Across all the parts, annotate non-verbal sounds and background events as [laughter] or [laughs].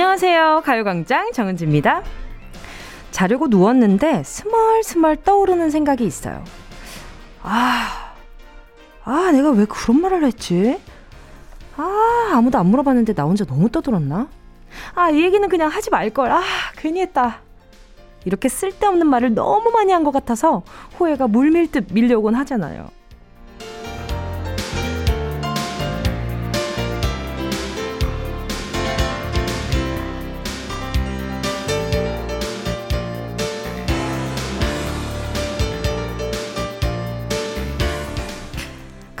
안녕하세요. 가요광장 정은지입니다. 자려고 누웠는데 스멀스멀 떠오르는 생각이 있어요. 아, 아, 내가 왜 그런 말을 했지? 아, 아무도 안 물어봤는데 나 혼자 너무 떠들었나? 아, 이 얘기는 그냥 하지 말걸. 아, 괜히 했다. 이렇게 쓸데없는 말을 너무 많이 한 것 같아서 후회가 물밀듯 밀려오곤 하잖아요.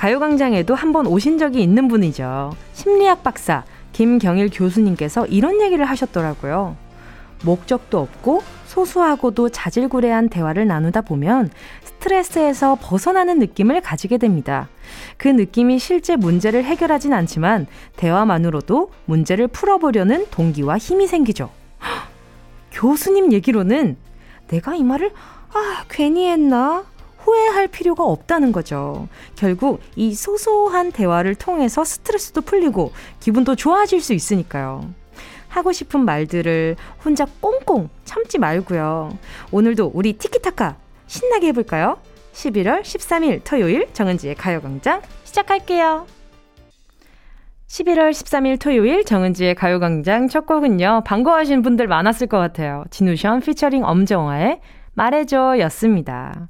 가요광장에도 한 번 오신 적이 있는 분이죠. 심리학 박사 김경일 교수님께서 이런 얘기를 하셨더라고요. 목적도 없고 소소하고도 자질구레한 대화를 나누다 보면 스트레스에서 벗어나는 느낌을 가지게 됩니다. 그 느낌이 실제 문제를 해결하진 않지만 대화만으로도 문제를 풀어보려는 동기와 힘이 생기죠. 교수님 얘기로는 내가 이 말을 아, 괜히 했나? 후회할 필요가 없다는 거죠. 결국 이 소소한 대화를 통해서 스트레스도 풀리고 기분도 좋아질 수 있으니까요. 하고 싶은 말들을 혼자 꽁꽁 참지 말고요. 오늘도 우리 티키타카 신나게 해볼까요? 11월 13일 토요일 정은지의 가요광장 시작할게요. 11월 13일 토요일 정은지의 가요광장 첫 곡은요. 반가워하신 분들 많았을 것 같아요. 진우션 피처링 엄정화의 말해줘 였습니다.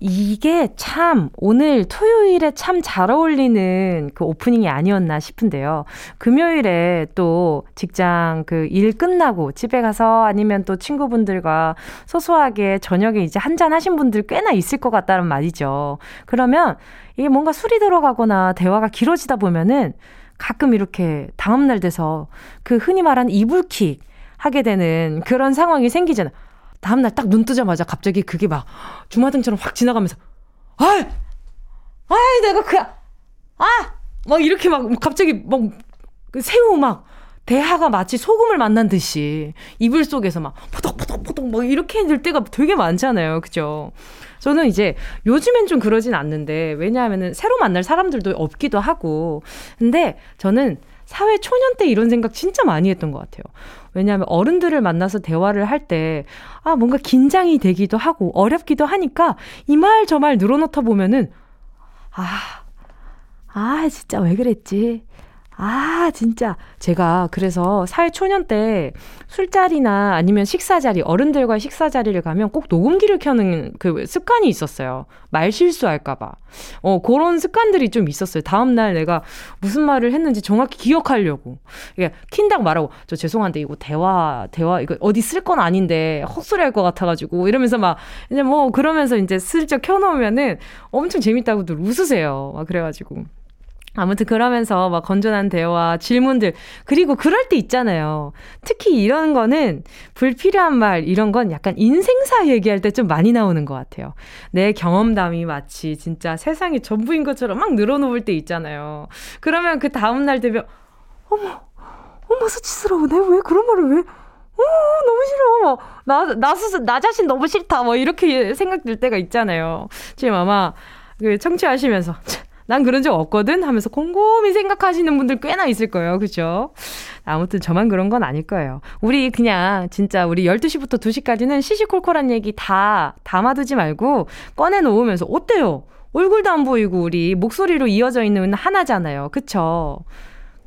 이게 참 오늘 토요일에 참 잘 어울리는 그 오프닝이 아니었나 싶은데요. 금요일에 또 직장 그 일 끝나고 집에 가서 아니면 또 친구분들과 소소하게 저녁에 이제 한잔 하신 분들 꽤나 있을 것 같다는 말이죠. 그러면 이게 뭔가 술이 들어가거나 대화가 길어지다 보면은 가끔 이렇게 다음날 돼서 그 흔히 말하는 이불킥 하게 되는 그런 상황이 생기잖아요. 다음날 딱 눈 뜨자마자 갑자기 그게 막 주마등처럼 확 지나가면서 아이 아이 내가 그야 아막 이렇게 막 갑자기 막그 새우 막 대하가 마치 소금을 만난 듯이 이불 속에서 막 포덕포덕포덕 막 이렇게 될 때가 되게 많잖아요. 그죠? 저는 이제 요즘엔 좀 그러진 않는데 왜냐하면은 새로 만날 사람들도 없기도 하고 근데 저는 사회 초년 때 이런 생각 진짜 많이 했던 것 같아요. 왜냐하면 어른들을 만나서 대화를 할 때, 아, 뭔가 긴장이 되기도 하고, 어렵기도 하니까, 이 말 저 말 늘어놓다 보면은, 아, 아, 진짜 왜 그랬지? 아, 진짜. 제가 그래서 사회 초년 때 술자리나 아니면 식사자리, 어른들과 식사자리를 가면 꼭 녹음기를 켜는 그 습관이 있었어요. 말 실수할까봐. 어, 그런 습관들이 좀 있었어요. 다음날 내가 무슨 말을 했는지 정확히 기억하려고. 이게 킨다고 말하고, 저 죄송한데 이거 대화, 대화, 이거 어디 쓸 건 아닌데 헛소리 할 것 같아가지고 이러면서 막, 이제 뭐 그러면서 이제 슬쩍 켜놓으면은 엄청 재밌다고들 웃으세요. 막 그래가지고. 아무튼 그러면서 막 건전한 대화, 질문들, 그리고 그럴 때 있잖아요. 특히 이런 거는 불필요한 말, 이런 건 약간 인생사 얘기할 때 좀 많이 나오는 것 같아요. 내 경험담이 마치 진짜 세상이 전부인 것처럼 막 늘어놓을 때 있잖아요. 그러면 그 다음날 되면, 어머, 어머, 수치스러우네. 왜 그런 말을 왜? 어, 너무 싫어. 뭐, 나, 나 스스, 나 자신 너무 싫다. 뭐, 이렇게 생각 들 때가 있잖아요. 지금 아마, 그, 청취하시면서. 난 그런 적 없거든 하면서 곰곰이 생각하시는 분들 꽤나 있을 거예요. 그죠? 아무튼 저만 그런 건 아닐 거예요. 우리 그냥 진짜 우리 12시부터 2시까지는 시시콜콜한 얘기 다 담아두지 말고 꺼내놓으면서 어때요? 얼굴도 안 보이고 우리 목소리로 이어져 있는 하나잖아요. 그쵸?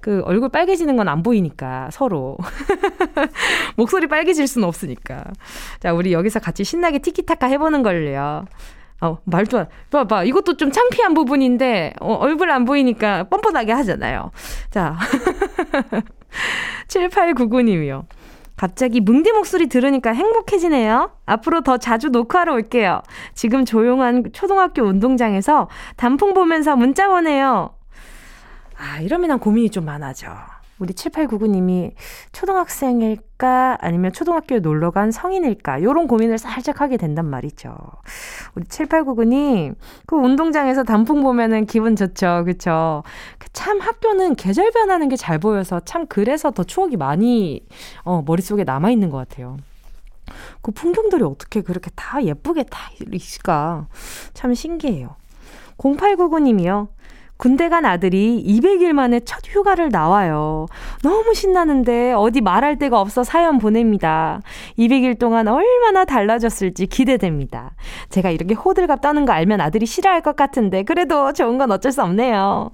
그 얼굴 빨개지는 건 안 보이니까 서로 [laughs] 목소리 빨개질 수는 없으니까 자 우리 여기서 같이 신나게 티키타카 해보는 걸요. 어, 말도 안, 봐봐. 이것도 좀 창피한 부분인데, 어, 얼굴 안 보이니까 뻔뻔하게 하잖아요. 자. [laughs] 7899님이요. 갑자기 뭉디 목소리 들으니까 행복해지네요. 앞으로 더 자주 녹화하러 올게요. 지금 조용한 초등학교 운동장에서 단풍 보면서 문자 보내요. 아, 이러면 고민이 좀 많아져. 우리 7899님이 초등학생일까 아니면 초등학교에 놀러 간 성인일까 요런 고민을 살짝 하게 된단 말이죠. 우리 7899님 그 운동장에서 단풍 보면은 기분 좋죠. 그쵸? 그참 학교는 계절 변하는 게 잘 보여서 참 그래서 더 추억이 많이 어, 머릿속에 남아 있는 것 같아요. 그 풍경들이 어떻게 그렇게 다 예쁘게 다 있을까? 참 신기해요. 0899님이요. 군대 간 아들이 200일 만에 첫 휴가를 나와요. 너무 신나는데 어디 말할 데가 없어 사연 보냅니다. 200일 동안 얼마나 달라졌을지 기대됩니다. 제가 이렇게 호들갑 떠는 거 알면 아들이 싫어할 것 같은데 그래도 좋은 건 어쩔 수 없네요.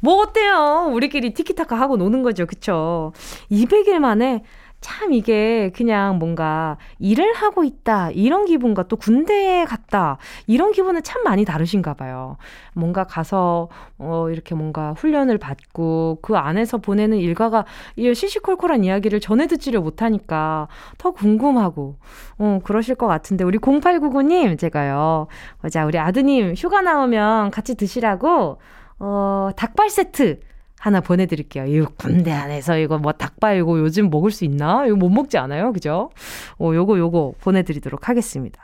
뭐 어때요? 우리끼리 티키타카 하고 노는 거죠. 그쵸? 200일 만에 참 이게 그냥 뭔가 일을 하고 있다 이런 기분과 또 군대에 갔다 이런 기분은 참 많이 다르신가 봐요. 뭔가 가서 어 이렇게 뭔가 훈련을 받고 그 안에서 보내는 일과가 이 시시콜콜한 이야기를 전해 듣지를 못하니까 더 궁금하고 어 그러실 것 같은데 우리 0899님 제가요. 자 우리 아드님 휴가 나오면 같이 드시라고 어 닭발 세트 하나 보내드릴게요. 이 군대 안에서 이거 뭐 닭발 이거 요즘 먹을 수 있나? 이거 못 먹지 않아요? 그죠? 어, 요거 요거 보내드리도록 하겠습니다.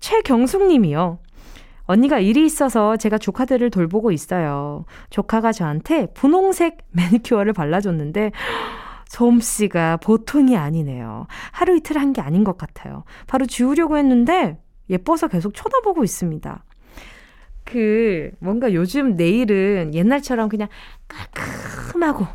최경숙 님이요. 언니가 일이 있어서 제가 조카들을 돌보고 있어요. 조카가 저한테 분홍색 매니큐어를 발라줬는데, [gasps] 솜씨가 보통이 아니네요. 하루 이틀 한 게 아닌 것 같아요. 바로 지우려고 했는데, 예뻐서 계속 쳐다보고 있습니다. 그 뭔가 요즘 네일은 옛날처럼 그냥 깔끔하고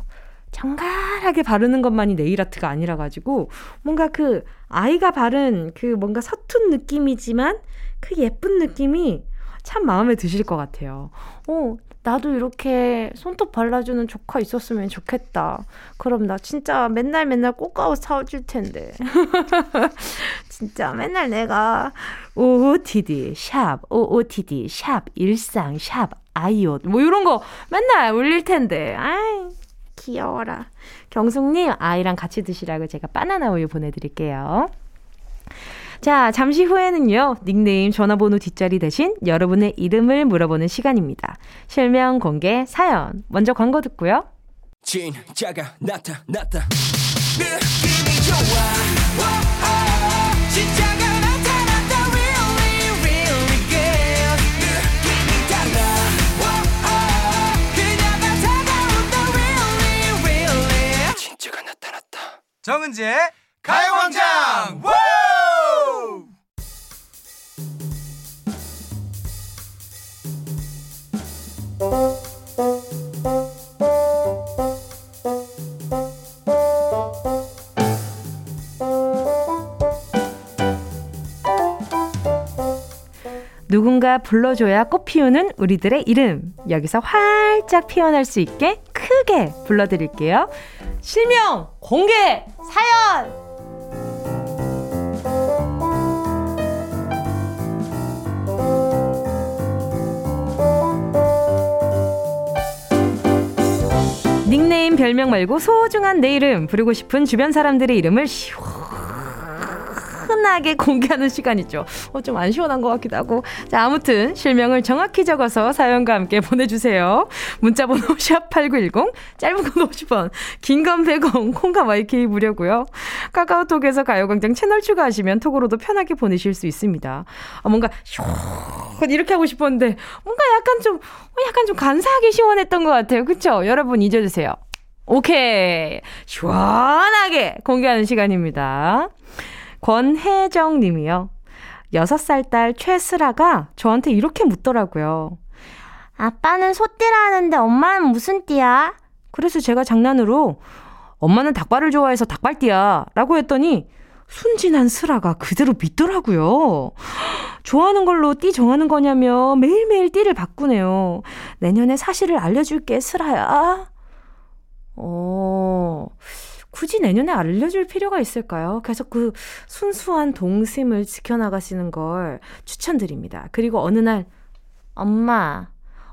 정갈하게 바르는 것만이 네일 아트가 아니라 가지고 뭔가 그 아이가 바른 그 뭔가 서툰 느낌이지만 그 예쁜 느낌이 참 마음에 드실 것 같아요. 어, 나도 이렇게 손톱 발라주는 조카 있었으면 좋겠다. 그럼 나 진짜 맨날 맨날 꽃가옷 사줄 텐데. [laughs] 진짜 맨날 내가 OOTD, 샵, OOTD, 샵, 일상, 샵, 아이옷, 뭐 이런 거 맨날 올릴 텐데. 아이, 귀여워라. 경숙님, 아이랑 같이 드시라고 제가 바나나 우유 보내드릴게요. 자, 잠시 후에는요, 닉네임 전화번호 뒷자리 대신 여러분의 이름을 물어보는 시간입니다. 실명 공개 사연. 먼저 광고 듣고요. 진짜가 나타났다. 느낌이 좋아. 오, 진짜가 나타났다. Really, really good. 느낌이 달라. 오, 그녀가 다가온다. Really, really. 진짜가 나타났다. 정은지의 가요광장! 누군가 불러줘야 꽃 피우는 우리들의 이름. 여기서 활짝 피어날 수 있게 크게 불러드릴게요. 실명 공개 사연! 별명 말고 소중한 내 이름 부르고 싶은 주변 사람들의 이름을 시원하게 공개하는 시간이죠. 어, 좀 안 시원한 것 같기도 하고. 자, 아무튼 실명을 정확히 적어서 사연과 함께 보내주세요. 문자번호 [laughs] 샵8910, 짧은 건 50원, 긴 건 100원, 콩과 YK 무료고요. 카카오톡에서 가요광장 채널 추가하시면 톡으로도 편하게 보내실 수 있습니다. 아, 뭔가 시원 이렇게 하고 싶었는데 뭔가 약간 좀 약간 좀 간사하게 시원했던 것 같아요. 그쵸? 여러분 잊어주세요. 오케이. 시원하게 공개하는 시간입니다. 권혜정 님이요. 6살 딸 최슬아가 저한테 이렇게 묻더라고요. 아빠는 소띠라는데 엄마는 무슨 띠야? 그래서 제가 장난으로 엄마는 닭발을 좋아해서 닭발띠야 라고 했더니 순진한 슬아가 그대로 믿더라고요. 좋아하는 걸로 띠 정하는 거냐며 매일매일 띠를 바꾸네요. 내년에 사실을 알려줄게, 슬아야. 어, 굳이 내년에 알려줄 필요가 있을까요? 계속 그 순수한 동심을 지켜나가시는 걸 추천드립니다. 그리고 어느 날, 엄마,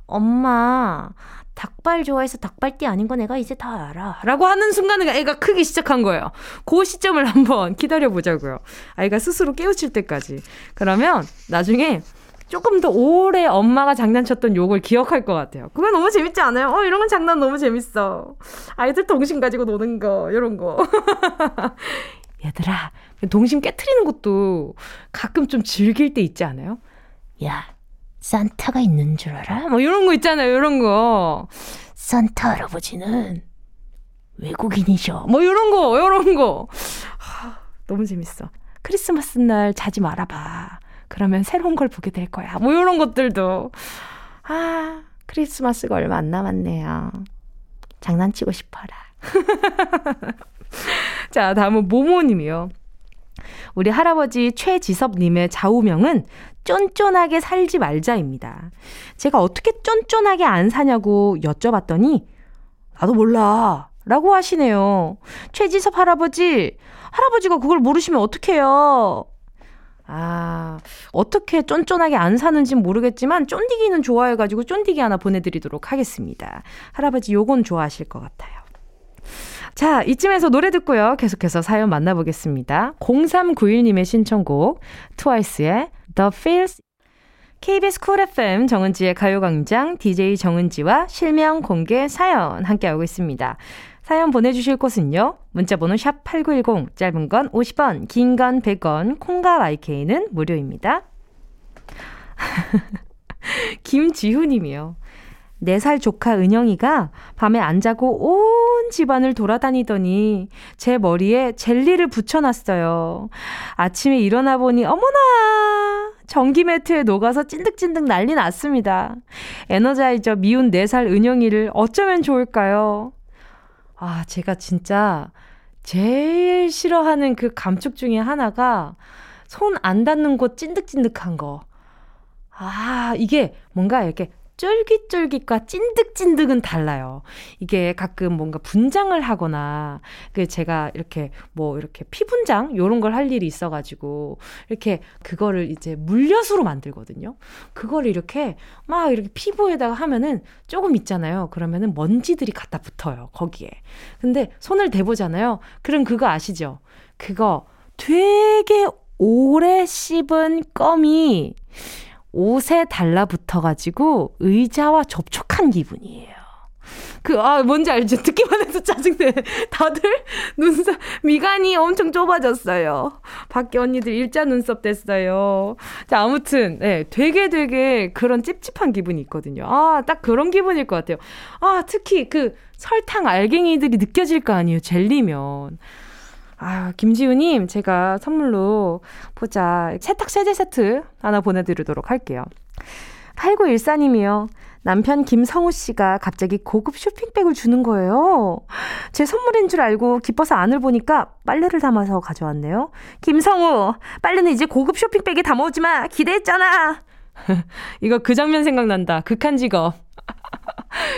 엄마, 닭발 좋아해서 닭발띠 아닌 거 내가 이제 다 알아. 라고 하는 순간에 애가 크기 시작한 거예요. 그 시점을 한번 [laughs] 기다려보자고요. 아이가 스스로 깨우칠 때까지. 그러면 나중에 조금 더 오래 엄마가 장난쳤던 욕을 기억할 것 같아요. 그거 너무 재밌지 않아요? 어, 이런 건 장난 너무 재밌어. 아이들 동심 가지고 노는 거, 이런 거. [laughs] 얘들아, 동심 깨트리는 것도 가끔 좀 즐길 때 있지 않아요? 야, 산타가 있는 줄 알아? 뭐 이런 거 있잖아요, 이런 거. 산타 할아버지는 외국인이셔. 뭐 이런 거, 이런 거. 하, 너무 재밌어. 크리스마스 날 자지 말아봐. 그러면 새로운 걸 보게 될 거야. 뭐 이런 것들도. 아, 크리스마스가 얼마 안 남았네요. 장난치고 싶어라. [laughs] 자, 다음은 모모님이요. 우리 할아버지 최지섭님의 좌우명은 쫀쫀하게 살지 말자입니다. 제가 어떻게 쫀쫀하게 안 사냐고 여쭤봤더니, 나도 몰라. 라고 하시네요. 최지섭 할아버지, 할아버지가 그걸 모르시면 어떡해요? 아, 어떻게 쫀쫀하게 안 사는지 모르겠지만, 쫀디기는 좋아해가지고 쫀디기 하나 보내드리도록 하겠습니다. 할아버지 요건 좋아하실 것 같아요. 자, 이쯤에서 노래 듣고요. 계속해서 사연 만나보겠습니다. 0391님의 신청곡, 트와이스의 The Feels KBS 쿨 FM 정은지의 가요광장 DJ 정은지와 실명 공개 사연 함께하고 있습니다. 사연 보내주실 곳은요. 문자번호 샵 8910, 짧은 건 50원, 긴 건 100원, 콩과 YK는 무료입니다. [laughs] 김지훈 님이요. 4살 조카 은영이가 밤에 안 자고 온 집안을 돌아다니더니 제 머리에 젤리를 붙여놨어요. 아침에 일어나 보니 어머나! 전기 매트에 녹아서 찐득찐득 난리 났습니다. 에너자이저 미운 4살 은영이를 어쩌면 좋을까요? 아, 제가 진짜 제일 싫어하는 그 감촉 중에 하나가 손 안 닿는 곳 찐득찐득한 거. 아, 이게 뭔가 이렇게 쫄깃쫄깃과 찐득찐득은 달라요. 이게 가끔 뭔가 분장을 하거나 그 제가 이렇게 뭐 이렇게 피분장 요런 걸 할 일이 있어 가지고 이렇게 그거를 이제 물엿으로 만들거든요. 그거를 이렇게 막 이렇게 피부에다가 하면은 조금 있잖아요. 그러면은 먼지들이 갖다 붙어요. 거기에. 근데 손을 대보잖아요. 그럼 그거 아시죠? 그거 되게 오래 씹은 껌이 옷에 달라붙어가지고 의자와 접촉한 기분이에요. 그, 아, 뭔지 알죠? 듣기만 해도 짜증내. 다들 눈썹, 미간이 엄청 좁아졌어요. 밖에 언니들 일자 눈썹 됐어요. 자, 아무튼, 네, 되게 되게 그런 찝찝한 기분이 있거든요. 아, 딱 그런 기분일 것 같아요. 아, 특히 그 설탕 알갱이들이 느껴질 거 아니에요, 젤리면. 아, 김지우님, 제가 선물로 보자. 세탁 세제 세트 하나 보내드리도록 할게요. 8914님이요. 남편 김성우 씨가 갑자기 고급 쇼핑백을 주는 거예요. 제 선물인 줄 알고 기뻐서 안을 보니까 빨래를 담아서 가져왔네요. 김성우, 빨래는 이제 고급 쇼핑백에 담아오지 마. 기대했잖아. [laughs] 이거 그 장면 생각난다. 극한 직업.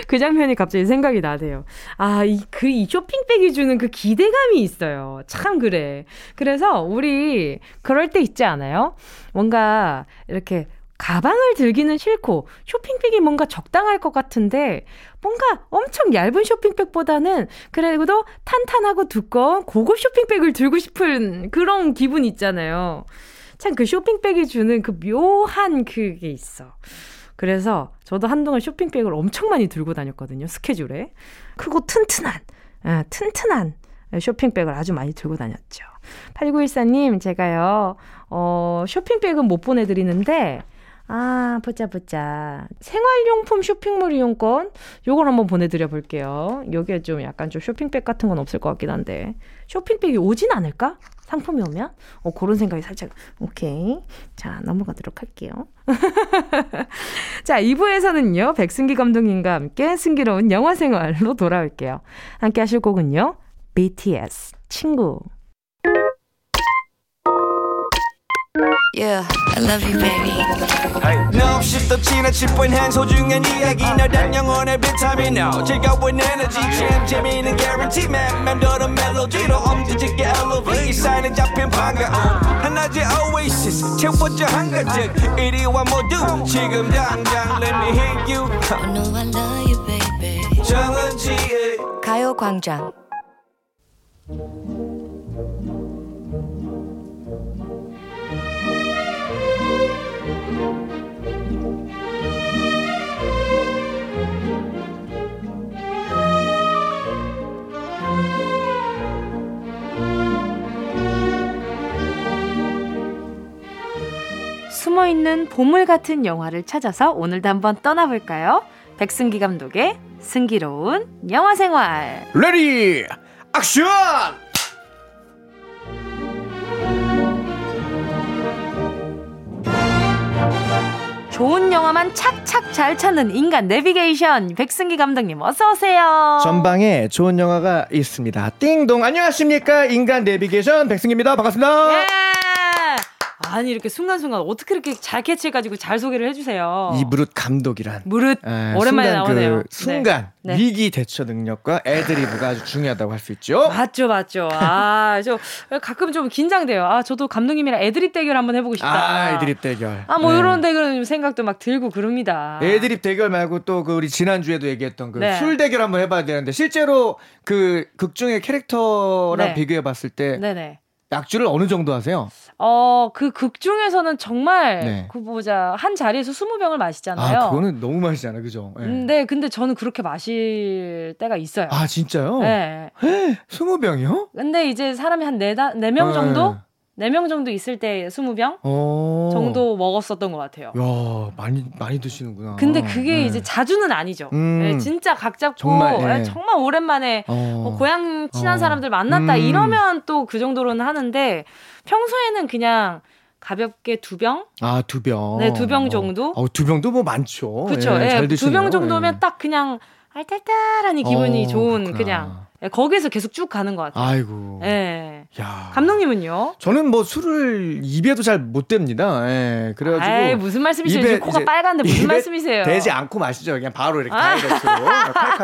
그 장면이 갑자기 생각이 나네요. 아, 이, 그, 이 쇼핑백이 주는 그 기대감이 있어요. 참, 그래. 그래서 우리, 그럴 때 있지 않아요? 뭔가, 이렇게, 가방을 들기는 싫고, 쇼핑백이 뭔가 적당할 것 같은데, 뭔가 엄청 얇은 쇼핑백보다는, 그래도 탄탄하고 두꺼운 고급 쇼핑백을 들고 싶은 그런 기분 있잖아요. 참, 그 쇼핑백이 주는 그 묘한 그게 있어. 그래서 저도 한동안 쇼핑백을 엄청 많이 들고 다녔거든요. 스케줄에. 크고 튼튼한, 아, 튼튼한 쇼핑백을 아주 많이 들고 다녔죠. 8914님, 제가요, 어, 쇼핑백은 못 보내드리는데, 아, 보자, 보자. 생활용품 쇼핑몰 이용권? 요걸 한번 보내드려 볼게요. 요게 좀 약간 좀 쇼핑백 같은 건 없을 것 같긴 한데. 쇼핑백이 오진 않을까? 상품이 오면? 어, 그런 생각이 살짝, 오케이. 자, 넘어가도록 할게요. [laughs] 자, 2부에서는요, 백승기 감독님과 함께 승기로운 영화 생활로 돌아올게요. 함께 하실 곡은요, BTS, 친구. Yeah, I love you, baby. No, 없이 또 지나칠 뻔한 소중한 이야기. 너란 영혼의 비타민. O 즐거운 에너지. 참 재미있는 guarantee man. 맴도는 멜로디로 엄지짓게 elevate 사인에 잡힌 반가움 하나의 oasis. 채워져 한가득 이리와 모두. 지금 당장 let me hit you. I know I love you, baby. 정은지의 가요광장. 숨어 있는 보물 같은 영화를 찾아서 오늘도 한번 떠나볼까요? 백승기 감독의 승기로운 영화 생활. Ready action 좋은 영화만 착착 잘 찾는 인간 내비게이션 백승기 감독님 어서 오세요. 전방에 좋은 영화가 있습니다. 띵동 안녕하십니까 인간 내비게이션 백승기입니다. 반갑습니다. 예. 아니 이렇게 순간순간 어떻게 이렇게 잘 캐치해가지고 잘 소개를 해주세요. 이 무릇 감독이란 무릇 에, 오랜만에 순간 나오네요. 그 순간 네. 네. 위기 대처 능력과 애드리브가 아주 중요하다고 할 수 있죠. 맞죠, 맞죠. 아, [laughs] 저 가끔 좀 긴장돼요. 아, 저도 감독님이랑 애드립 대결 한번 해보고 싶다. 아, 애드립 대결. 아, 뭐 네. 이런 대결은 생각도 막 들고 그럽니다. 애드립 대결 말고 또 그 우리 지난 주에도 얘기했던 그 네. 술 대결 한번 해봐야 되는데 실제로 그 극중의 캐릭터랑 네. 비교해 봤을 때 네네. 약주를 어느 정도 하세요? 어, 그 극 중에서는 정말 네. 그 보자 한 자리에서 20병을 마시잖아요. 아, 그거는 너무 마시잖아, 그죠? 예. 근데 근데 저는 그렇게 마실 때가 있어요. 아, 진짜요? 네. 스무 병이요? 근데 이제 사람이 한 네다 네명 정도? 네. 네명 정도 있을 때 20병 어. 정도 먹었었던 것 같아요. 야, 많이 많이 드시는구나. 근데 그게 네. 이제 자주는 아니죠. 음. 네, 진짜 각 잡고 정말, 예. 정말 오랜만에 어. 뭐 고향 친한 어. 사람들 만났다 음. 이러면 또 그 정도로는 하는데 평소에는 그냥 가볍게 두 병? 아, 두 병. 네, 두 병 정도? 어, 두 병도 뭐 많죠. 그렇죠. 예, 잘두 드시네요. 병 정도면 예. 딱 그냥 알딸딸하니 기분이 어, 좋은 그렇구나. 그냥 예, 거기에서 계속 쭉 가는 것 같아요. 아이고. 예. 야. 감독님은요? 저는 뭐 술을 입에도 잘 못 댑니다. 예. 그래가지고 아이, 무슨 말씀이세요? 입에 코가 빨간데 무슨 말씀이세요? 대지 않고 마시죠. 그냥 바로 이렇게 아. 다이렉트로.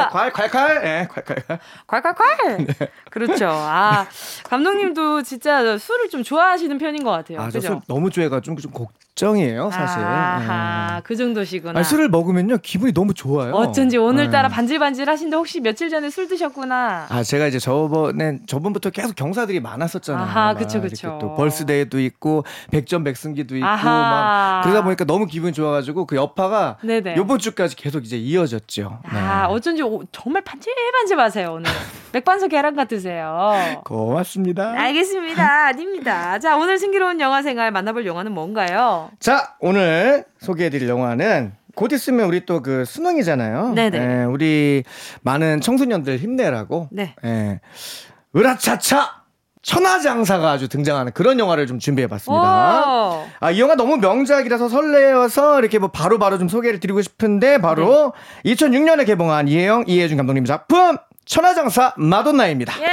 콸콸콸 콸콸. 예, 콸콸콸. 콸콸콸. [laughs] 네. 그렇죠. 아 감독님도 진짜 술을 좀 좋아하시는 편인 것 같아요. 아, 저술 그죠? 너무 좋아해가지고 좀 걱정이에요, 사실. 아하, 예. 그 정도시구나. 아니, 술을 먹으면요 기분이 너무 좋아요. 어쩐지 오늘따라 예. 반질반질 하신데 혹시 며칠 전에 술 드셨구나. 아, 제가 이제 저번에 저번부터 계속 경사들이 많았었잖아요. 아하, 막 그쵸, 그쵸. 또 벌스데이도 있고 백전백승기도 있고 아하. 막 그러다 보니까 너무 기분이 좋아가지고 그 여파가 네네. 요번 주까지 계속 이제 이어졌죠. 아, 네. 어쩐지 오- 정말 반질반질하세요 오늘. [laughs] 맥반석 계란 같으세요. 고맙습니다. 알겠습니다. 아닙니다. 자, 오늘 승기로운 영화 생활 만나볼 영화는 뭔가요? 자, 오늘 소개해드릴 영화는 곧 있으면 우리 또 그 수능이잖아요. 네네. 예, 우리 많은 청소년들 힘내라고. 네. 예. 으라차차 천하장사가 아주 등장하는 그런 영화를 좀 준비해봤습니다. 오. 아, 이 영화 너무 명작이라서 설레어서 이렇게 뭐 바로 바로 좀 소개를 드리고 싶은데 바로 네. 2006년에 개봉한 이혜영, 이혜준 감독님 작품 천하장사 마돈나입니다. 예.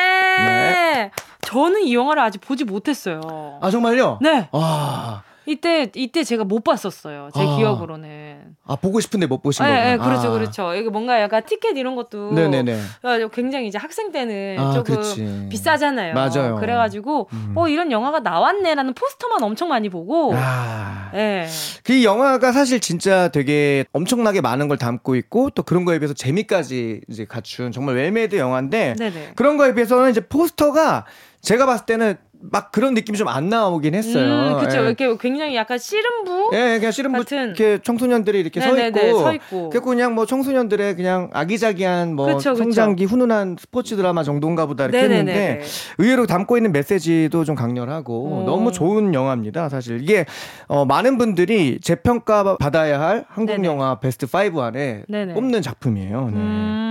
네. 저는 이 영화를 아직 보지 못했어요. 아, 정말요? 네. 아, 이때 이때 제가 못 봤었어요. 제 아. 기억으로는. 아, 보고 싶은데 못 보신 네, 거구나. 네, 그렇죠, 아. 그렇죠. 이게 뭔가 약간 티켓 이런 것도 네네네. 어, 굉장히 이제 학생 때는 아, 조금 그치. 비싸잖아요. 맞아요. 그래가지고 음. 어 이런 영화가 나왔네라는 포스터만 엄청 많이 보고. 아. 예. 그 영화가 사실 진짜 되게 엄청나게 많은 걸 담고 있고 또 그런 거에 비해서 재미까지 이제 갖춘 정말 well-made 영화인데 네네. 그런 거에 비해서는 이제 포스터가 제가 봤을 때는 막 그런 느낌이 좀 안 나오긴 했어요. 음, 그렇죠. 예. 이렇게 굉장히 약간 씨름부. 예, 그냥 씨름 같은- 이렇게 청소년들이 이렇게 서 있고, 서 있고. 그리고 그냥 뭐 청소년들의 그냥 아기자기한 뭐 그쵸, 그쵸. 성장기 훈훈한 스포츠 드라마 정도인가 보다 이렇게 했는데 네네네. 의외로 담고 있는 메시지도 좀 강렬하고 오. 너무 좋은 영화입니다. 사실 이게 어, 많은 분들이 재평가 받아야 할 한국 네네. 영화 베스트 5 안에 네네. 꼽는 작품이에요. 네. 음.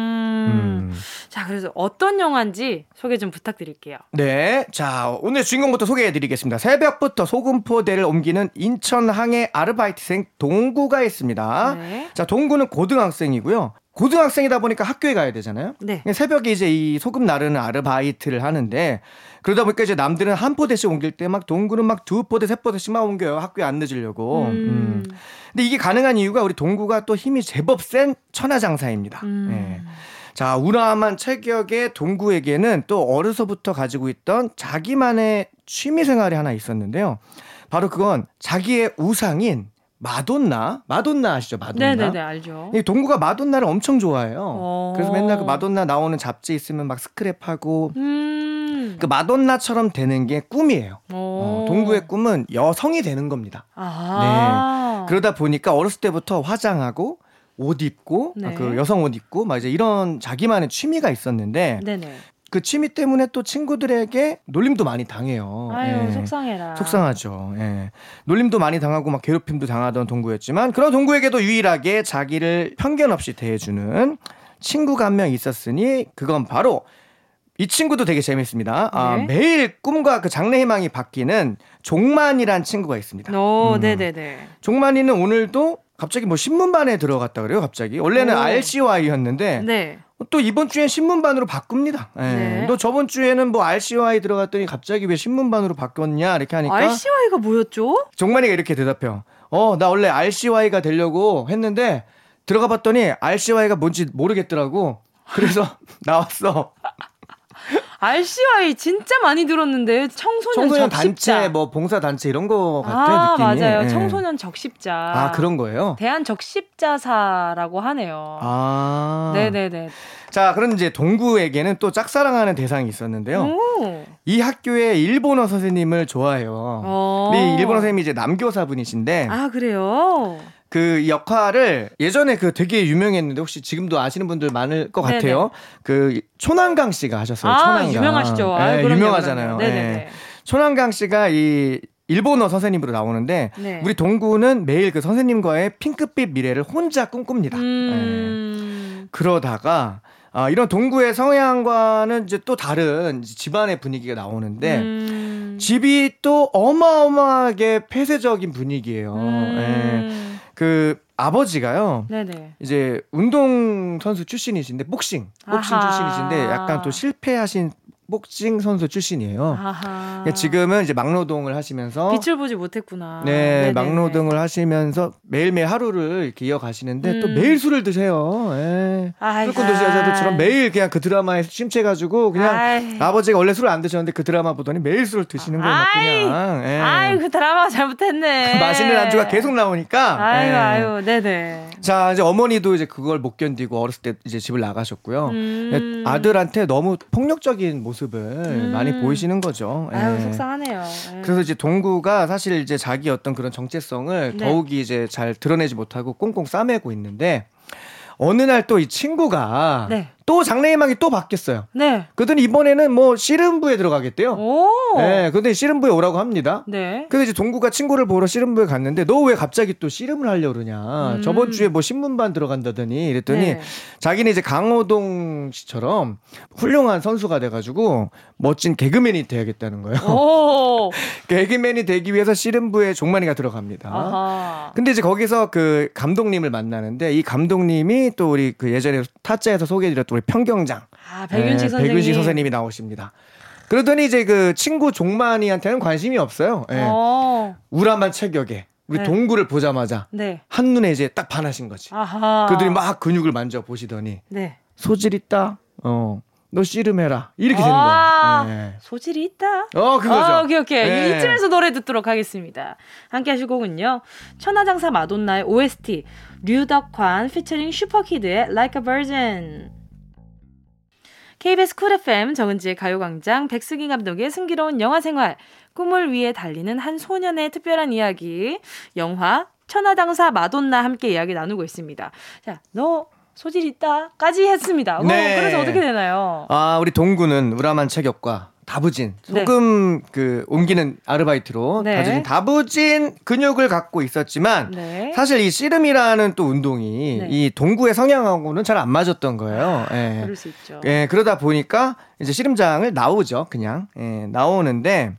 음. 자, 그래서 어떤 영화인지 소개 좀 부탁드릴게요. 네. 자, 오늘 주인공부터 소개해 드리겠습니다. 새벽부터 소금포대를 옮기는 인천 항해 아르바이트생 동구가 있습니다. 네. 자, 동구는 고등학생이고요. 고등학생이다 보니까 학교에 가야 되잖아요. 네. 새벽에 이제 이 소금 나르는 아르바이트를 하는데 그러다 보니까 이제 남들은 한 포대씩 옮길 때 막 동구는 막 두 포대, 세 포대씩만 옮겨요. 학교에 안 늦으려고. 음. 음. 근데 이게 가능한 이유가 우리 동구가 또 힘이 제법 센 천하장사입니다. 음. 예. 자, 우람한 체격의 동구에게는 또 어려서부터 가지고 있던 자기만의 취미 생활이 하나 있었는데요. 바로 그건 자기의 우상인 마돈나, 마돈나 아시죠? 마돈나. 네네네, 알죠. 이 동구가 마돈나를 엄청 좋아해요. 어. 그래서 맨날 그 마돈나 나오는 잡지 있으면 막 스크랩하고 음. 그 마돈나처럼 되는 게 꿈이에요. 오. 어, 동구의 꿈은 여성이 되는 겁니다. 아. 그러다 보니까 어렸을 때부터 화장하고 옷 입고 네. 아, 그 여성 옷 입고 막 이제 이런 자기만의 취미가 있었는데 네네. 그 취미 때문에 또 친구들에게 놀림도 많이 당해요. 아유, 예. 속상해라. 속상하죠. 예. 놀림도 많이 당하고 막 괴롭힘도 당하던 동구였지만 그런 동구에게도 유일하게 자기를 편견 없이 대해주는 친구가 한 명 있었으니 그건 바로 이 친구도 되게 재밌습니다. 아, 네. 매일 꿈과 그 장래 희망이 바뀌는 종만이란 친구가 있습니다. 오, 음. 네네네. 종만이는 오늘도 갑자기 뭐 신문반에 들어갔다 그래요. 갑자기 원래는 오. RCY였는데 네. 또 이번 주엔 신문반으로 바꿉니다. 예. 네. 너 저번 주에는 뭐 RCY 들어갔더니 갑자기 왜 신문반으로 바뀌었냐 이렇게 하니까 RCY가 뭐였죠? 종만이가 이렇게 대답해요. 어, 나 원래 RCY가 되려고 했는데 들어가 봤더니 RCY가 뭔지 모르겠더라고. 그래서 [laughs] 나왔어. RCY 진짜 많이 들었는데 청소년, 청소년 적십자. 단체, 뭐 봉사 단체 이런 거 같아 아 느낌이. 맞아요. 예. 청소년 적십자. 아 그런 거예요. 대한 적십자사라고 하네요. 아. 네네네. 자, 그럼 이제 동구에게는 또 짝사랑하는 대상이 있었는데요. 오. 이 학교의 일본어 선생님을 좋아해요. 어. 근데 이 일본어 선생님이 이제 남교사분이신데 아 그래요. 그 역할을 예전에 그 되게 유명했는데 혹시 지금도 아시는 분들 많을 것 네네. 같아요. 그 초난강 씨가 하셨어요. 아 초난강. 유명하시죠. 아, 네, 유명하잖아요. 네. 초난강 씨가 이 일본어 선생님으로 나오는데 네. 우리 동구는 매일 그 선생님과의 핑크빛 미래를 혼자 꿈꿉니다. 네. 음. 그러다가 아, 이런 동구의 성향과는 이제 또 다른 집안의 분위기가 나오는데 음. 집이 또 어마어마하게 폐쇄적인 분위기예요. 예. 음. 그 아버지가요. 네네. 이제 운동 선수 출신이신데 복싱 복싱 아하. 출신이신데 약간 또 실패하신 복싱 선수 출신이에요. 예, 지금은 이제 막노동을 하시면서 빛을 보지 못했구나. 네, 네네네. 막노동을 하시면서 매일매일 하루를 이렇게 이어가시는데 또 음. 매일 술을 드세요. 예. 술꾼 도시 여자들처럼 매일 그냥 그 드라마에 심취해가지고 그냥. 아버지가 원래 술을 안 드셨는데 그 드라마 보더니 매일 술을 드시는 거예요. 그냥. 예. 아이 그 드라마 잘못했네. 맛있는 안주가 계속 나오니까. 아유 예. 아유 네네. 자 이제 어머니도 이제 그걸 못 견디고 어렸을 때 이제 집을 나가셨고요. 음. 예, 아들한테 너무 폭력적인 모습 을 음. 많이 보이시는 거죠. 예. 아유 속상하네요. 예. 그래서 이제 동구가 사실 이제 자기 어떤 그런 정체성을 네. 더욱이 이제 잘 드러내지 못하고 꽁꽁 싸매고 있는데 어느 날 또 이 친구가 네. 또 장래희망이 또 바뀌었어요. 네. 그러더니 이번에는 뭐 씨름부에 들어가겠대요. 오. 네, 근데 씨름부에 오라고 합니다. 네. 그래서 이제 동구가 친구를 보러 씨름부에 갔는데 너 왜 갑자기 또 씨름을 하려 그러냐. 음. 저번 주에 뭐 신문반 들어간다더니 이랬더니 네. 자기는 이제 강호동 씨처럼 훌륭한 선수가 돼가지고 멋진 개그맨이 돼야겠다는 거예요. 오. [laughs] 개그맨이 되기 위해서 씨름부에 종만이가 들어갑니다. 아하. 근데 이제 거기서 그 감독님을 만나는데 이 감독님이 또 우리 그 예전에 타짜에서 소개해드렸던 우리 평경장 아 백윤식 예, 선생님. 백윤식 선생님이 나오십니다. 그러더니 이제 그 친구 종만이한테는 관심이 없어요. 예. 어. 우람한 체격에 우리 네. 동구를 보자마자 네. 한눈에 이제 딱 반하신 거지. 아하. 그들이 막 근육을 만져 보시더니 네. 소질 있다. 어. 너 씨름해라. 이렇게 아, 되는 거예요. 예. 소질이 있다. 어, 그거죠. 어, 오케이, 오케이. 예. 이쯤에서 노래 듣도록 하겠습니다. 함께 하실 곡은요. 천하장사 마돈나의 OST, 류덕환 피처링 슈퍼키드의 Like a Virgin. KBS 쿨 FM 정은지의 가요광장 백승기 감독의 승기로운 영화 생활 꿈을 위해 달리는 한 소년의 특별한 이야기 영화 천하장사 마돈나 함께 이야기 나누고 있습니다. 자, 너 소질 있다까지 했습니다. 어, 네. 그래서 어떻게 되나요? 아, 우리 동구는 우람한 체격과 다부진 네. 소금 그 옮기는 아르바이트로 네. 다부진 다부진 근육을 갖고 있었지만 네. 사실 이 씨름이라는 또 운동이 네. 이 동구의 성향하고는 잘 안 맞았던 거예요. 예. 그럴 수 있죠. 예, 그러다 보니까 이제 씨름장을 나오죠, 그냥. 예, 나오는데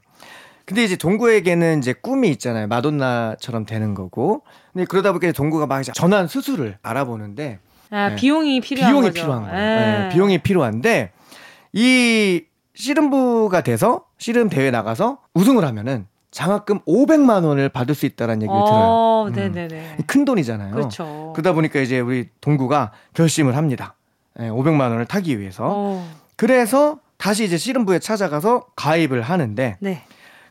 근데 이제 동구에게는 이제 꿈이 있잖아요. 마돈나처럼 되는 거고. 근데 그러다 보니까 동구가 막 이제 전환 수술을 알아보는데 아, 네. 비용이 필요한 비용이 거죠. 필요한 거예요. 예. 예, 비용이 필요한데 이 씨름부가 돼서 씨름 대회 나가서 우승을 하면은 장학금 500만 원을 받을 수 있다는 얘기를 어, 들어요. 음. 네네네. 큰 돈이잖아요. 그렇죠. 그러다 보니까 이제 우리 동구가 결심을 합니다. 예, 500만 원을 타기 위해서. 어, 그래서 다시 이제 씨름부에 찾아가서 가입을 하는데 네.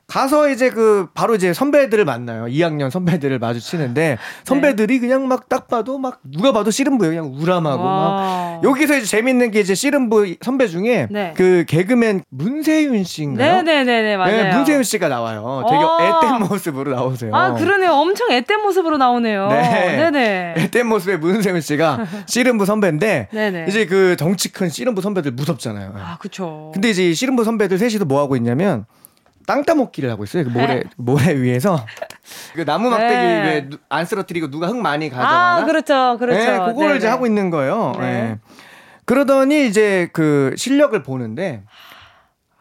가서 이제 그 바로 이제 선배들을 만나요. 2학년 선배들을 마주치는데 선배들이 그냥 막 딱 봐도 막 누가 봐도 씨름부에 그냥 우람하고 막 와. 여기서 이제 재밌는 게 이제 씨름부 선배 중에 네. 그 개그맨 문세윤 씨인가요? 네네네네, 맞아요. 네, 문세윤 씨가 나와요. 되게 어. 앳된 모습으로 나오세요. 아, 그러네요. 엄청 앳된 모습으로 나오네요. 네. 네네. 앳된 모습의 문세윤 씨가 [laughs] 씨름부 선배인데. 이제 그 덩치 큰 씨름부 선배들 무섭잖아요. 아, 그쵸. 근데 이제 이 씨름부 선배들 셋이도 뭐 하고 있냐면 땅 따먹기를 하고 있어요. 그 모래 네. [laughs] 모래 위에서 그 나무 막대기 네. 왜안 쓰러뜨리고 누가 흙 많이 가져가나? 아, 그렇죠. 그렇죠. 네, 그거를 이제 네네. 하고 있는 거예요. 네. 네. 그러더니 이제 그 실력을 보는데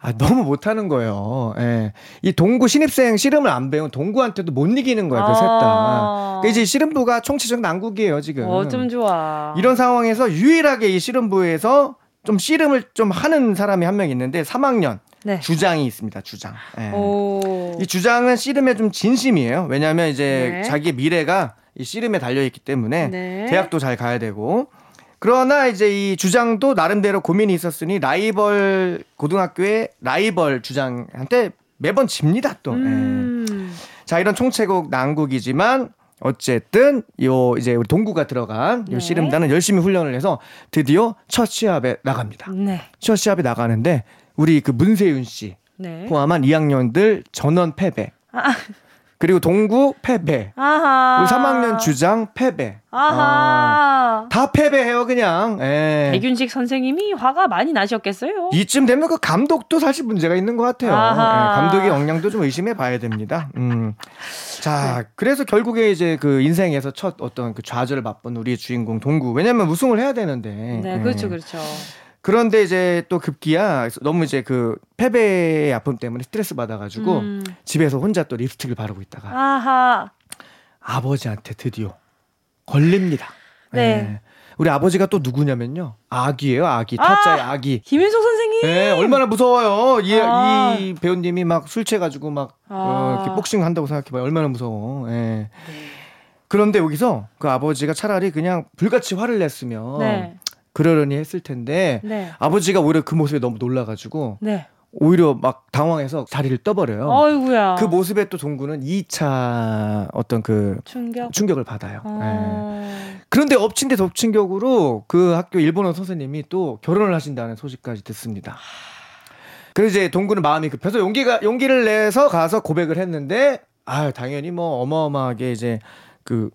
아, 너무 못하는 거예요. 예. 이 동구 신입생 씨름을 안 배운 동구한테도 못 이기는 거야, 그셋 다. 아. 그 이제 씨름부가 총체적 난국이에요, 지금. 어 좀 좋아. 이런 상황에서 유일하게 이 씨름부에서 좀 씨름을 좀 하는 사람이 한 명 있는데 3학년 네. 주장이 있습니다. 주장. 예. 오. 이 주장은 씨름에 좀 진심이에요. 왜냐하면 이제 네. 자기의 미래가 이 씨름에 달려 있기 때문에 네. 대학도 잘 가야 되고. 그러나 이제 이 주장도 나름대로 고민이 있었으니 라이벌 고등학교의 라이벌 주장한테 매번 집니다 또. 예. 음. 자 이런 총체국 난국이지만 어쨌든 요 이제 우리 동구가 들어간 네. 요 씨름단은 열심히 훈련을 해서 드디어 첫 시합에 나갑니다. 네. 첫 시합에 나가는데 우리 그 문세윤 씨 네. 포함한 2학년들 전원 패배. 아. 그리고 동구 패배. 아하. 우리 3학년 주장 패배. 아하. 다 패배해요 그냥. 예. 백윤식 선생님이 화가 많이 나셨겠어요. 이쯤 되면 그 감독도 사실 문제가 있는 것 같아요. 예, 감독의 역량도 좀 의심해 봐야 됩니다. 음. 자, 그래서 결국에 이제 그 인생에서 첫 어떤 그 좌절을 맛본 우리의 주인공 동구. 왜냐면 우승을 해야 되는데. 네, 예. 그렇죠, 그렇죠. 그런데 이제 또 급기야 너무 이제 그 패배의 아픔 때문에 스트레스 받아가지고 음. 집에서 혼자 또 립스틱을 바르고 있다가 아하. 아버지한테 드디어 걸립니다. 네. 예. 우리 아버지가 또 누구냐면요. 아기예요, 아기. 타짜의 아! 아기. 김윤석 선생님. 네, 얼마나 무서워요. 이, 아. 이 배우님이 막 술 취해가지고 막 아. 어, 이렇게 복싱 한다고 생각해봐요. 얼마나 무서워. 예. 그런데 여기서 그 아버지가 차라리 그냥 불같이 화를 냈으면 네. 그러려니 했을 텐데 네. 아버지가 오히려 그 모습에 너무 놀라가지고 네. 오히려 막 당황해서 자리를 떠버려요. 어이구야. 그 모습에 또 동구는 2차 어떤 그 충격. 충격을 받아요. 예. 어. 그런데 엎친 데 덮친 격으로 그 학교 일본어 선생님이 또 결혼을 하신다는 소식까지 듣습니다. 그래서 이제 동구는 마음이 급해서 용기가 용기를 내서 가서 고백을 했는데 아 당연히 뭐 어마어마하게 이제 그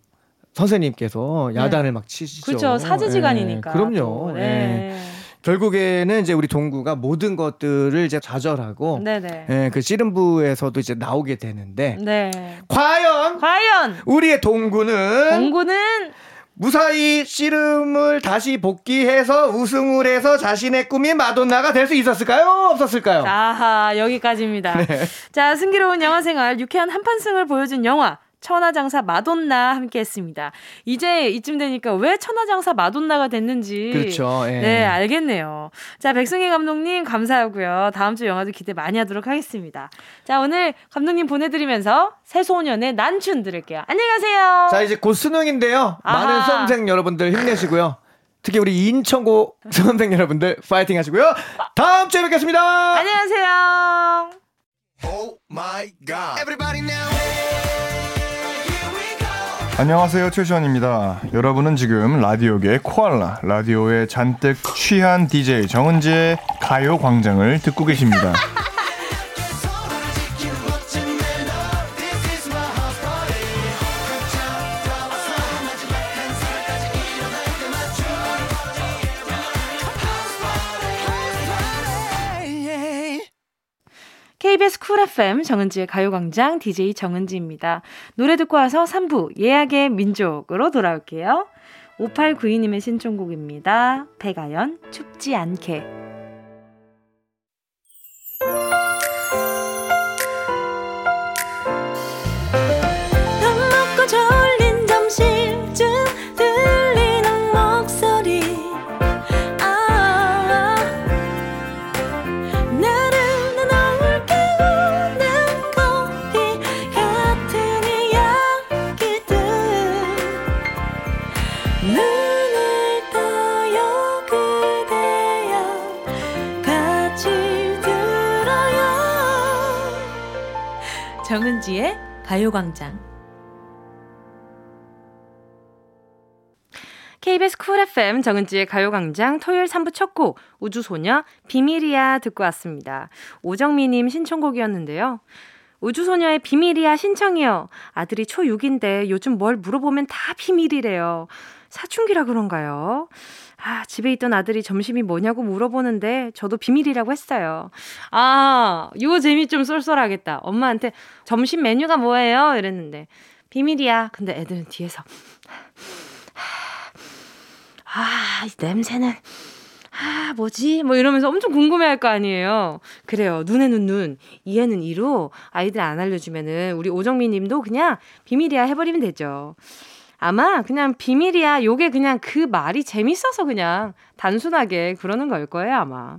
선생님께서 야단을 막 치시죠. 그렇죠. 사제지간이니까. 예, 그럼요. 또. 예. 네. 결국에는 이제 우리 동구가 모든 것들을 이제 좌절하고 네네. 예, 그 씨름부에서도 이제 나오게 되는데 네. 과연 과연 우리의 동구는 공구는 무사히 씨름을 다시 복귀해서 우승을 해서 자신의 꿈인 마돈나가 될 수 있었을까요? 없었을까요? 아하 여기까지입니다. 네. 자 승기로운 영화 생활 유쾌한 한판승을 보여준 영화 천하장사 마돈나 함께 했습니다. 이제 이쯤 되니까 왜 천하장사 마돈나가 됐는지 그렇죠. 예. 네 알겠네요. 자 백승희 감독님 감사하고요. 다음 주 영화도 기대 많이 하도록 하겠습니다. 자 오늘 감독님 보내드리면서 새소년의 난춘 들을게요. 안녕히 가세요. 자 이제 곧 수능인데요. 아하. 많은 수험생 여러분들 힘내시고요. 특히 우리 인천고 [laughs] 수험생 여러분들 파이팅 하시고요. 다음 주에 뵙겠습니다. 안녕하세요. Oh my god. Everybody now. 안녕하세요 최시원입니다. 여러분은 지금 라디오계 코알라 라디오에 잔뜩 취한 DJ 정은지의 가요광장을 듣고 계십니다. [laughs] KBS 쿨 FM 정은지의 가요광장 DJ 정은지입니다. 노래 듣고 와서 3부 예약의 민족으로 돌아올게요. 5892님의 신청곡입니다. 백아연 춥지 않게. 정은지의 가요광장 KBS 쿨 FM 정은지의 가요광장 토요일 3부 첫 곡 우주소녀 비밀이야 듣고 왔습니다. 오정미님 신청곡이었는데요. 우주소녀의 비밀이야 신청이요. 아들이 초6인데 요즘 뭘 물어보면 다 비밀이래요. 사춘기라 그런가요? 아, 집에 있던 아들이 점심이 뭐냐고 물어보는데 저도 비밀이라고 했어요. 아, 이거 재미 좀 쏠쏠하겠다. 엄마한테 점심 메뉴가 뭐예요? 이랬는데 비밀이야. 근데 애들은 뒤에서 아, 이 냄새는 아, 뭐지? 뭐 이러면서 엄청 궁금해 할 거 아니에요. 그래요. 눈에는 눈, 이에는 이로 아이들 안 알려주면은 우리 오정민 님도 그냥 비밀이야 해버리면 되죠. 아마 그냥 비밀이야 요게 그냥 그 말이 재밌어서 그냥 단순하게 그러는 걸 거예요, 아마.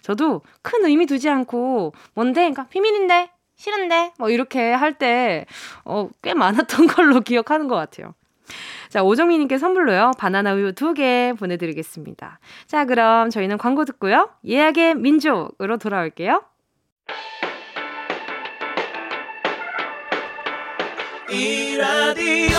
저도 큰 의미 두지 않고 뭔데? 그러니까 비밀인데 싫은데 뭐 이렇게 할 때 어, 꽤 많았던 [laughs] 걸로 기억하는 것 같아요. 자, 오정민님께 선물로요. 바나나 우유 두 개 보내드리겠습니다. 자, 그럼 저희는 광고 듣고요. 예약의 민족으로 돌아올게요. 이 라디오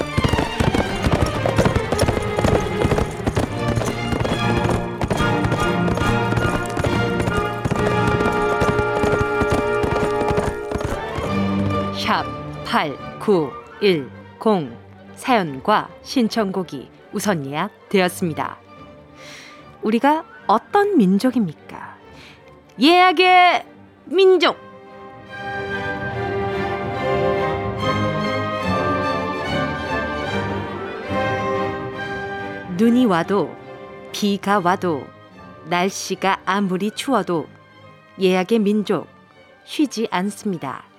샵 8910 사연과 신청곡이 우선 예약되었습니다. 우리가 어떤 민족입니까? 예약의 민족! 눈이 와도 비가 와도 날씨가 아무리 추워도 예약의 민족 쉬지 않습니다.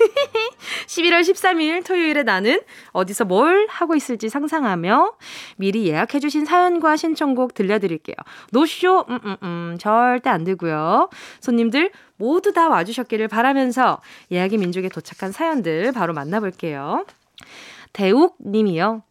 [laughs] 11월 13일 토요일에 나는 어디서 뭘 하고 있을지 상상하며 미리 예약해주신 사연과 신청곡 들려드릴게요. 노쇼, 음, 음, 음, 절대 안 되고요. 손님들 모두 다 와주셨기를 바라면서 예약의 민족에 도착한 사연들 바로 만나볼게요. 대욱 님이요.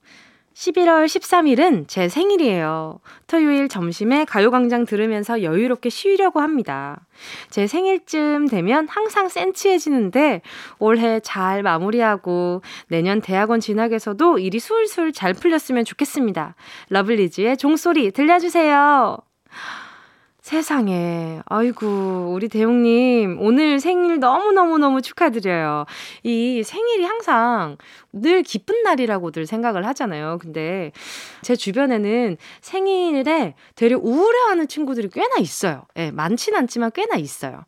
11월 13일은 제 생일이에요. 토요일 점심에 가요광장 들으면서 여유롭게 쉬려고 합니다. 제 생일쯤 되면 항상 센치해지는데 올해 잘 마무리하고 내년 대학원 진학에서도 일이 술술 잘 풀렸으면 좋겠습니다. 러블리즈의 종소리 들려주세요. 세상에. 아이고, 우리 대웅님, 오늘 생일 너무너무너무 축하드려요. 이 생일이 항상 늘 기쁜 날이라고들 생각을 하잖아요. 근데 제 주변에는 생일에 되려 우울해하는 친구들이 꽤나 있어요. 예, 네, 많진 않지만 꽤나 있어요.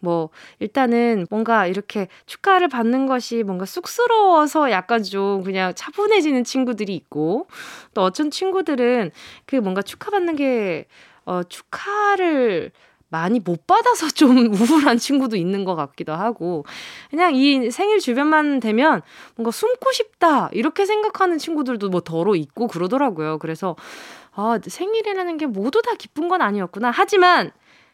뭐, 일단은 뭔가 이렇게 축하를 받는 것이 뭔가 쑥스러워서 약간 좀 그냥 차분해지는 친구들이 있고, 또 어떤 친구들은 그 뭔가 축하받는 게 어, 축하를 많이 못 받아서 [laughs] 좀 우울한 친구도 있는 것 같기도 하고, 그냥 이 생일 주변만 되면 뭔가 숨고 싶다, 이렇게 생각하는 친구들도 뭐 더러 있고 그러더라고요. 그래서, 아, 생일이라는 게 모두 다 기쁜 건 아니었구나. 하지만,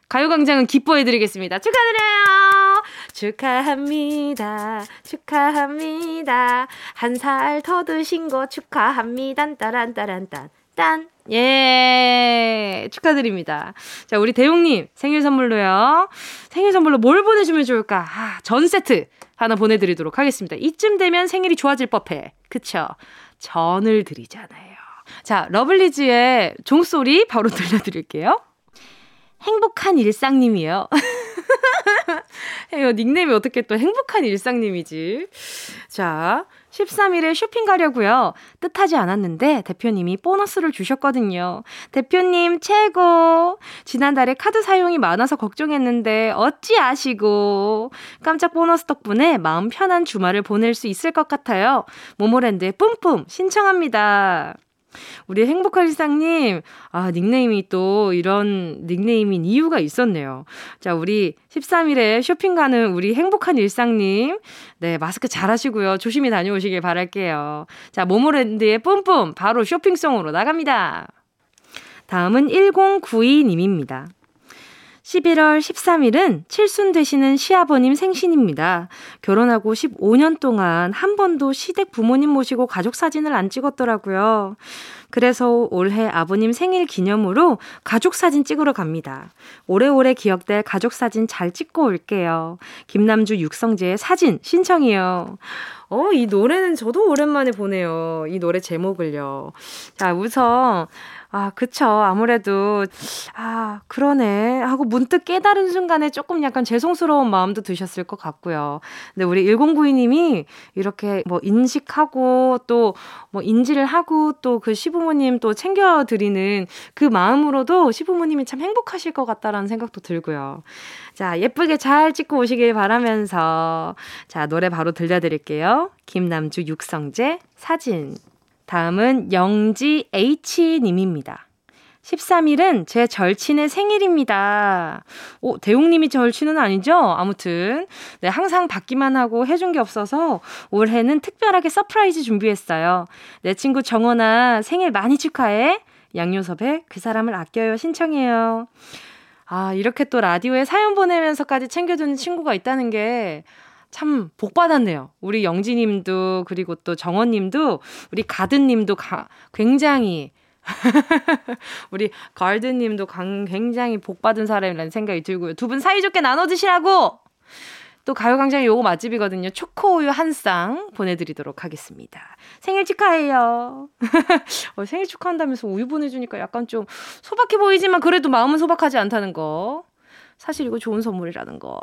가요광장은 기뻐해드리겠습니다. 축하드려요! 축하합니다. 축하합니다. 한 살 더 드신 거 축하합니다. 따란따란딴. 딴. 예, 축하드립니다. 자, 우리 대웅님 생일 선물로요. 생일 선물로 뭘 보내주면 좋을까? 아, 전 세트 하나 보내드리도록 하겠습니다. 이쯤 되면 생일이 좋아질 법해. 그쵸? 전을 드리잖아요. 자, 러블리즈의 종소리 바로 [laughs] 들려드릴게요. 행복한 일상님이요. 이거 [laughs] 닉네임이 어떻게 또 행복한 일상님이지? 자, 13일에 쇼핑 가려고요. 뜻하지 않았는데 대표님이 보너스를 주셨거든요. 대표님 최고. 지난달에 카드 사용이 많아서 걱정했는데 어찌 아시고. 깜짝 보너스 덕분에 마음 편한 주말을 보낼 수 있을 것 같아요. 모모랜드의 뿜뿜 신청합니다. 우리 행복한 일상님, 아, 닉네임이 또 이런 닉네임인 이유가 있었네요. 자, 우리 13일에 쇼핑 가는 우리 행복한 일상님, 네, 마스크 잘 하시고요. 조심히 다녀오시길 바랄게요. 자, 모모랜드의 뿜뿜, 바로 쇼핑송으로 나갑니다. 다음은 1092님입니다. 11월 13일은 칠순 되시는 시아버님 생신입니다. 결혼하고 15년 동안 한 번도 시댁 부모님 모시고 가족 사진을 안 찍었더라고요. 그래서 올해 아버님 생일 기념으로 가족 사진 찍으러 갑니다. 오래오래 기억될 가족 사진 잘 찍고 올게요. 김남주 육성재의 사진 신청이요. 어, 이 노래는 저도 오랜만에 보네요. 이 노래 제목을요. 자, 우선 아, 그쵸. 아무래도, 아, 그러네. 하고 문득 깨달은 순간에 조금 약간 죄송스러운 마음도 드셨을 것 같고요. 근데 우리 1092님이 이렇게 뭐 인식하고 또 뭐 인지를 하고 또 그 시부모님 또 챙겨드리는 그 마음으로도 시부모님이 참 행복하실 것 같다라는 생각도 들고요. 자, 예쁘게 잘 찍고 오시길 바라면서 자, 노래 바로 들려드릴게요. 김남주 육성재 사진. 다음은 영지 H님입니다. 13일은 제 절친의 생일입니다. 오, 대웅님이 절친은 아니죠? 아무튼. 네, 항상 받기만 하고 해준 게 없어서 올해는 특별하게 서프라이즈 준비했어요. 내 친구 정원아 생일 많이 축하해. 양요섭의 그 사람을 아껴요 신청해요. 아, 이렇게 또 라디오에 사연 보내면서까지 챙겨주는 친구가 있다는 게 참 복받았네요. 우리 영지님도 그리고 또 정원님도 우리 가든님도 가, 굉장히 [laughs] 우리 가든님도 굉장히 복받은 사람이라는 생각이 들고요. 두 분 사이좋게 나눠 드시라고 또 가요광장의 요거 맛집이거든요. 초코우유 한 쌍 보내드리도록 하겠습니다. 생일 축하해요. [laughs] 어, 생일 축하한다면서 우유 보내주니까 약간 좀 소박해 보이지만 그래도 마음은 소박하지 않다는 거. 사실 이거 좋은 선물이라는 거.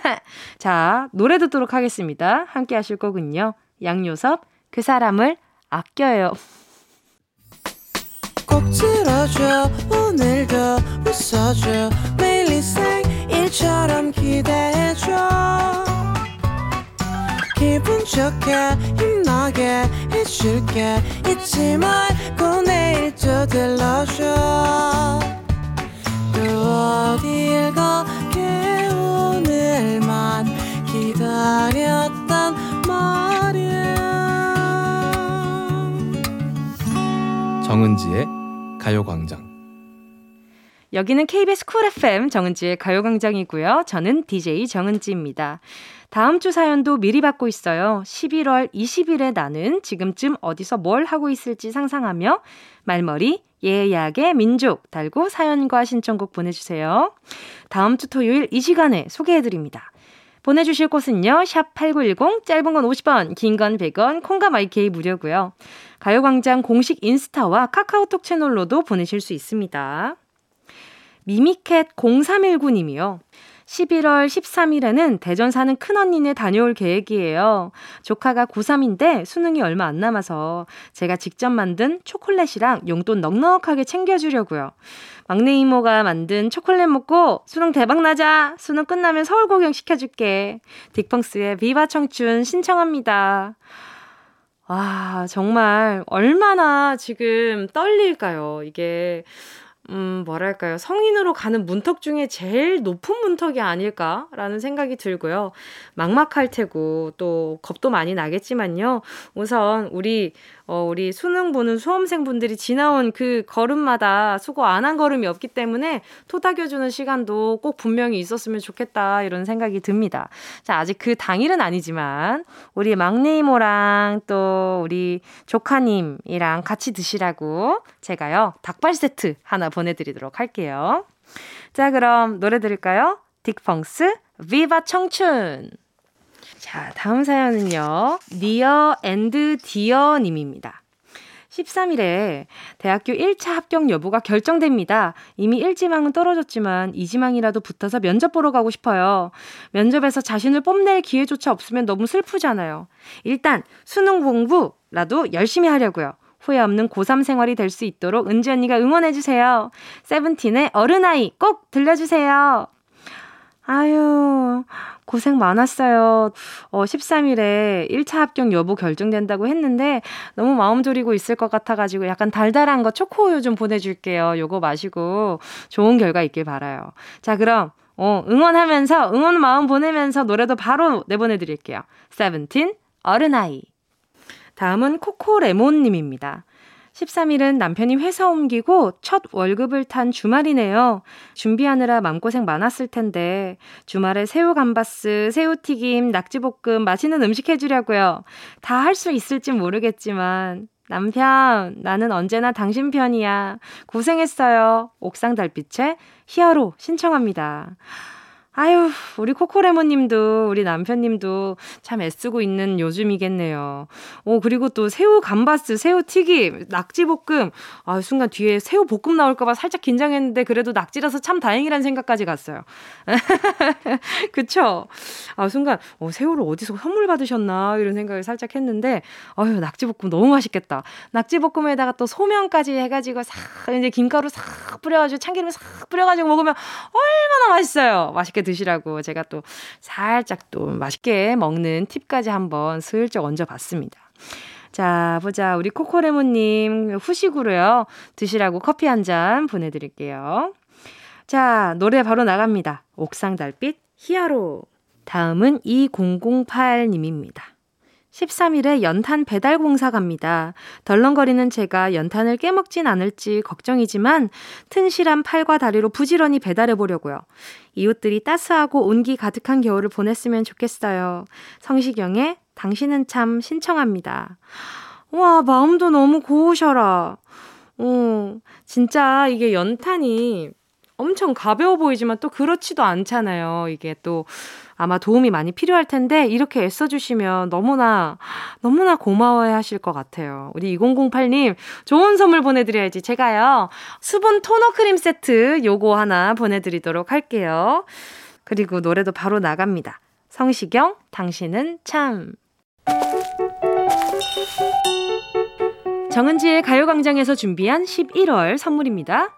[laughs] 자, 노래 듣도록 하겠습니다. 함께 하실 거군요. 양요섭, 그 사람을 아껴요. 꼭 들어줘, 오늘도 웃어줘, 매일 생일처럼 기대해줘. 기분 좋게, 힘나게 해줄게. 잊지 말고 내일 또 들러줘. 정은지의 가요광장 여기는 KBS 쿨 FM 정은지의 가요광장이고요. 저는 DJ 정은지입니다. 다음 주 사연도 미리 받고 있어요. 11월 20일에 나는 지금쯤 어디서 뭘 하고 있을지 상상하며 말머리 예약의 민족 달고 사연과 신청곡 보내주세요. 다음 주 토요일 이 시간에 소개해드립니다. 보내주실 곳은요. 샵 8910 짧은 건 50원 긴 건 100원 콩과 마이케이 무료고요. 가요광장 공식 인스타와 카카오톡 채널로도 보내실 수 있습니다. 미미캣 0319님이요. 11월 13일에는 대전 사는 큰언니네 다녀올 계획이에요. 조카가 고3인데 수능이 얼마 안 남아서 제가 직접 만든 초콜릿이랑 용돈 넉넉하게 챙겨주려고요. 막내 이모가 만든 초콜릿 먹고 수능 대박 나자! 수능 끝나면 서울 구경 시켜줄게. 딕펑스의 비바 청춘 신청합니다. 와, 정말 얼마나 지금 떨릴까요? 이게 음, 뭐랄까요. 성인으로 가는 문턱 중에 제일 높은 문턱이 아닐까라는 생각이 들고요. 막막할 테고, 또 겁도 많이 나겠지만요. 우선 우리 어, 우리 수능 보는 수험생분들이 지나온 그 걸음마다 수고 안 한 걸음이 없기 때문에 토닥여주는 시간도 꼭 분명히 있었으면 좋겠다 이런 생각이 듭니다. 자, 아직 그 당일은 아니지만 우리 막내 이모랑 또 우리 조카님이랑 같이 드시라고 제가요 닭발 세트 하나 보내드리도록 할게요. 자, 그럼 노래 들을까요? 딕펑스 비바 청춘. 자, 다음 사연은요. Near and Dear 님입니다. 13일에 대학교 1차 합격 여부가 결정됩니다. 이미 1지망은 떨어졌지만 2지망이라도 붙어서 면접 보러 가고 싶어요. 면접에서 자신을 뽐낼 기회조차 없으면 너무 슬프잖아요. 일단 수능 공부라도 열심히 하려고요. 후회 없는 고3 생활이 될 수 있도록 은지 언니가 응원해주세요. 세븐틴의 어른아이 꼭 들려주세요. 아유, 고생 많았어요. 어, 13일에 1차 합격 여부 결정된다고 했는데 너무 마음 졸이고 있을 것 같아가지고 약간 달달한 거 초코우유 좀 보내줄게요. 요거 마시고 좋은 결과 있길 바라요. 자, 그럼 어, 응원하면서 응원 마음 보내면서 노래도 바로 내보내드릴게요. 세븐틴 어른아이. 다음은 코코레몬님입니다. 13일은 남편이 회사 옮기고 첫 월급을 탄 주말이네요. 준비하느라 마음고생 많았을 텐데 주말에 새우 감바스, 새우튀김, 낙지볶음 맛있는 음식 해주려고요. 다 할 수 있을지 모르겠지만 남편 나는 언제나 당신 편이야. 고생했어요. 옥상 달빛에 히어로 신청합니다. 아유, 우리 코코레모님도, 우리 남편님도 참 애쓰고 있는 요즘이겠네요. 오, 그리고 또 새우 감바스, 새우 튀김, 낙지 볶음. 아, 순간 뒤에 새우 볶음 나올까봐 살짝 긴장했는데, 그래도 낙지라서 참 다행이란 생각까지 갔어요. [laughs] 그쵸? 아, 순간, 어, 새우를 어디서 선물 받으셨나, 이런 생각을 살짝 했는데, 아유, 낙지 볶음 너무 맛있겠다. 낙지 볶음에다가 또 소면까지 해가지고 싹, 이제 김가루 싹 뿌려가지고, 참기름 싹 뿌려가지고 먹으면 얼마나 맛있어요. 맛있게 드시라고 제가 또 살짝 또 맛있게 먹는 팁까지 한번 슬쩍 얹어봤습니다. 자, 보자. 우리 코코레모님 후식으로요. 드시라고 커피 한 잔 보내드릴게요. 자, 노래 바로 나갑니다. 옥상 달빛 히아로. 다음은 2008님입니다. 13일에 연탄 배달 공사 갑니다. 덜렁거리는 제가 연탄을 깨먹진 않을지 걱정이지만 튼실한 팔과 다리로 부지런히 배달해 보려고요. 이웃들이 따스하고 온기 가득한 겨울을 보냈으면 좋겠어요. 성시경의 당신은 참 신청합니다. 와, 마음도 너무 고우셔라. 어, 진짜 이게 연탄이 엄청 가벼워 보이지만 또 그렇지도 않잖아요. 이게 또 아마 도움이 많이 필요할 텐데 이렇게 애써주시면 너무나 너무나 고마워해 하실 것 같아요. 우리 2008님 좋은 선물 보내드려야지. 제가요 수분 토너 크림 세트 요거 하나 보내드리도록 할게요. 그리고 노래도 바로 나갑니다. 성시경 당신은 참 정은지의 가요광장에서 준비한 11월 선물입니다.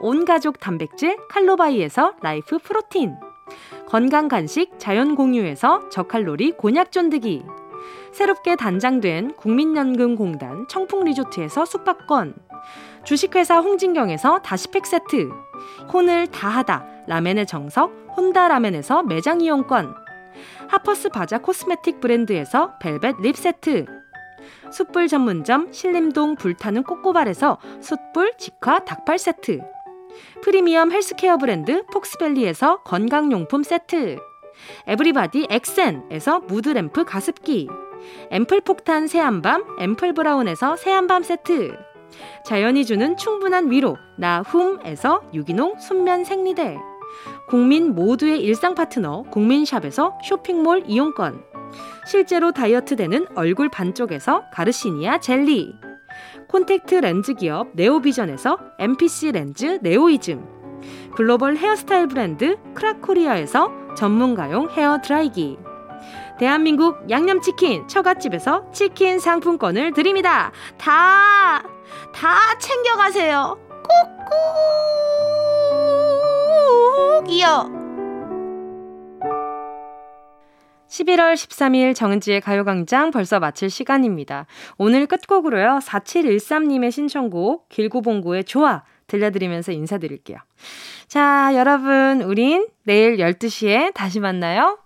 온가족 단백질 칼로바이에서 라이프 프로틴. 건강 간식 자연 공유에서 저칼로리 곤약 쫀득이. 새롭게 단장된 국민연금공단 청풍리조트에서 숙박권. 주식회사 홍진경에서 다시팩 세트. 혼을 다하다 라멘의 정석 혼다 라멘에서 매장 이용권. 하퍼스 바자 코스메틱 브랜드에서 벨벳 lip 세트. 숯불 전문점 신림동 불타는 꼬꼬발에서 숯불 직화 닭발 세트 프리미엄 헬스케어 브랜드 폭스밸리에서 건강용품 세트. 에브리바디 엑센에서 무드램프 가습기. 앰플 폭탄 새한밤 앰플 브라운에서 새한밤 세트. 자연이 주는 충분한 위로 나훔에서 유기농 순면 생리대. 국민 모두의 일상 파트너 국민샵에서 쇼핑몰 이용권. 실제로 다이어트 되는 얼굴 반쪽에서 가르시니아 젤리 콘택트 렌즈 기업 네오비전에서 MPC 렌즈 네오이즘 글로벌 헤어스타일 브랜드 크라코리아에서 전문가용 헤어 드라이기 대한민국 양념치킨 처갓집에서 치킨 상품권을 드립니다. 다, 다 챙겨가세요. 꼭꼭이요. 11월 13일 정은지의 가요광장 벌써 마칠 시간입니다. 오늘 끝곡으로요. 4713님의 신청곡 길고봉고의 좋아 들려드리면서 인사드릴게요. 자, 여러분, 우린 내일 12시에 다시 만나요.